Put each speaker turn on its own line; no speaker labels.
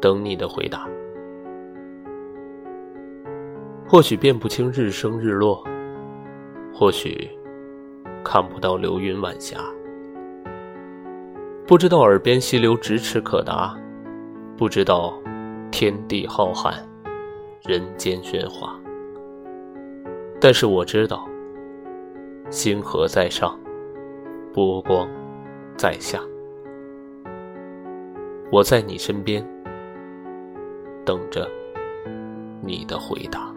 等你的回答。或许辨不清日升日落，或许看不到流云晚霞，不知道耳边溪流咫尺可达，不知道天地浩瀚，人间喧哗。但是我知道，星河在上，波光在下。我在你身边，等着你的回答。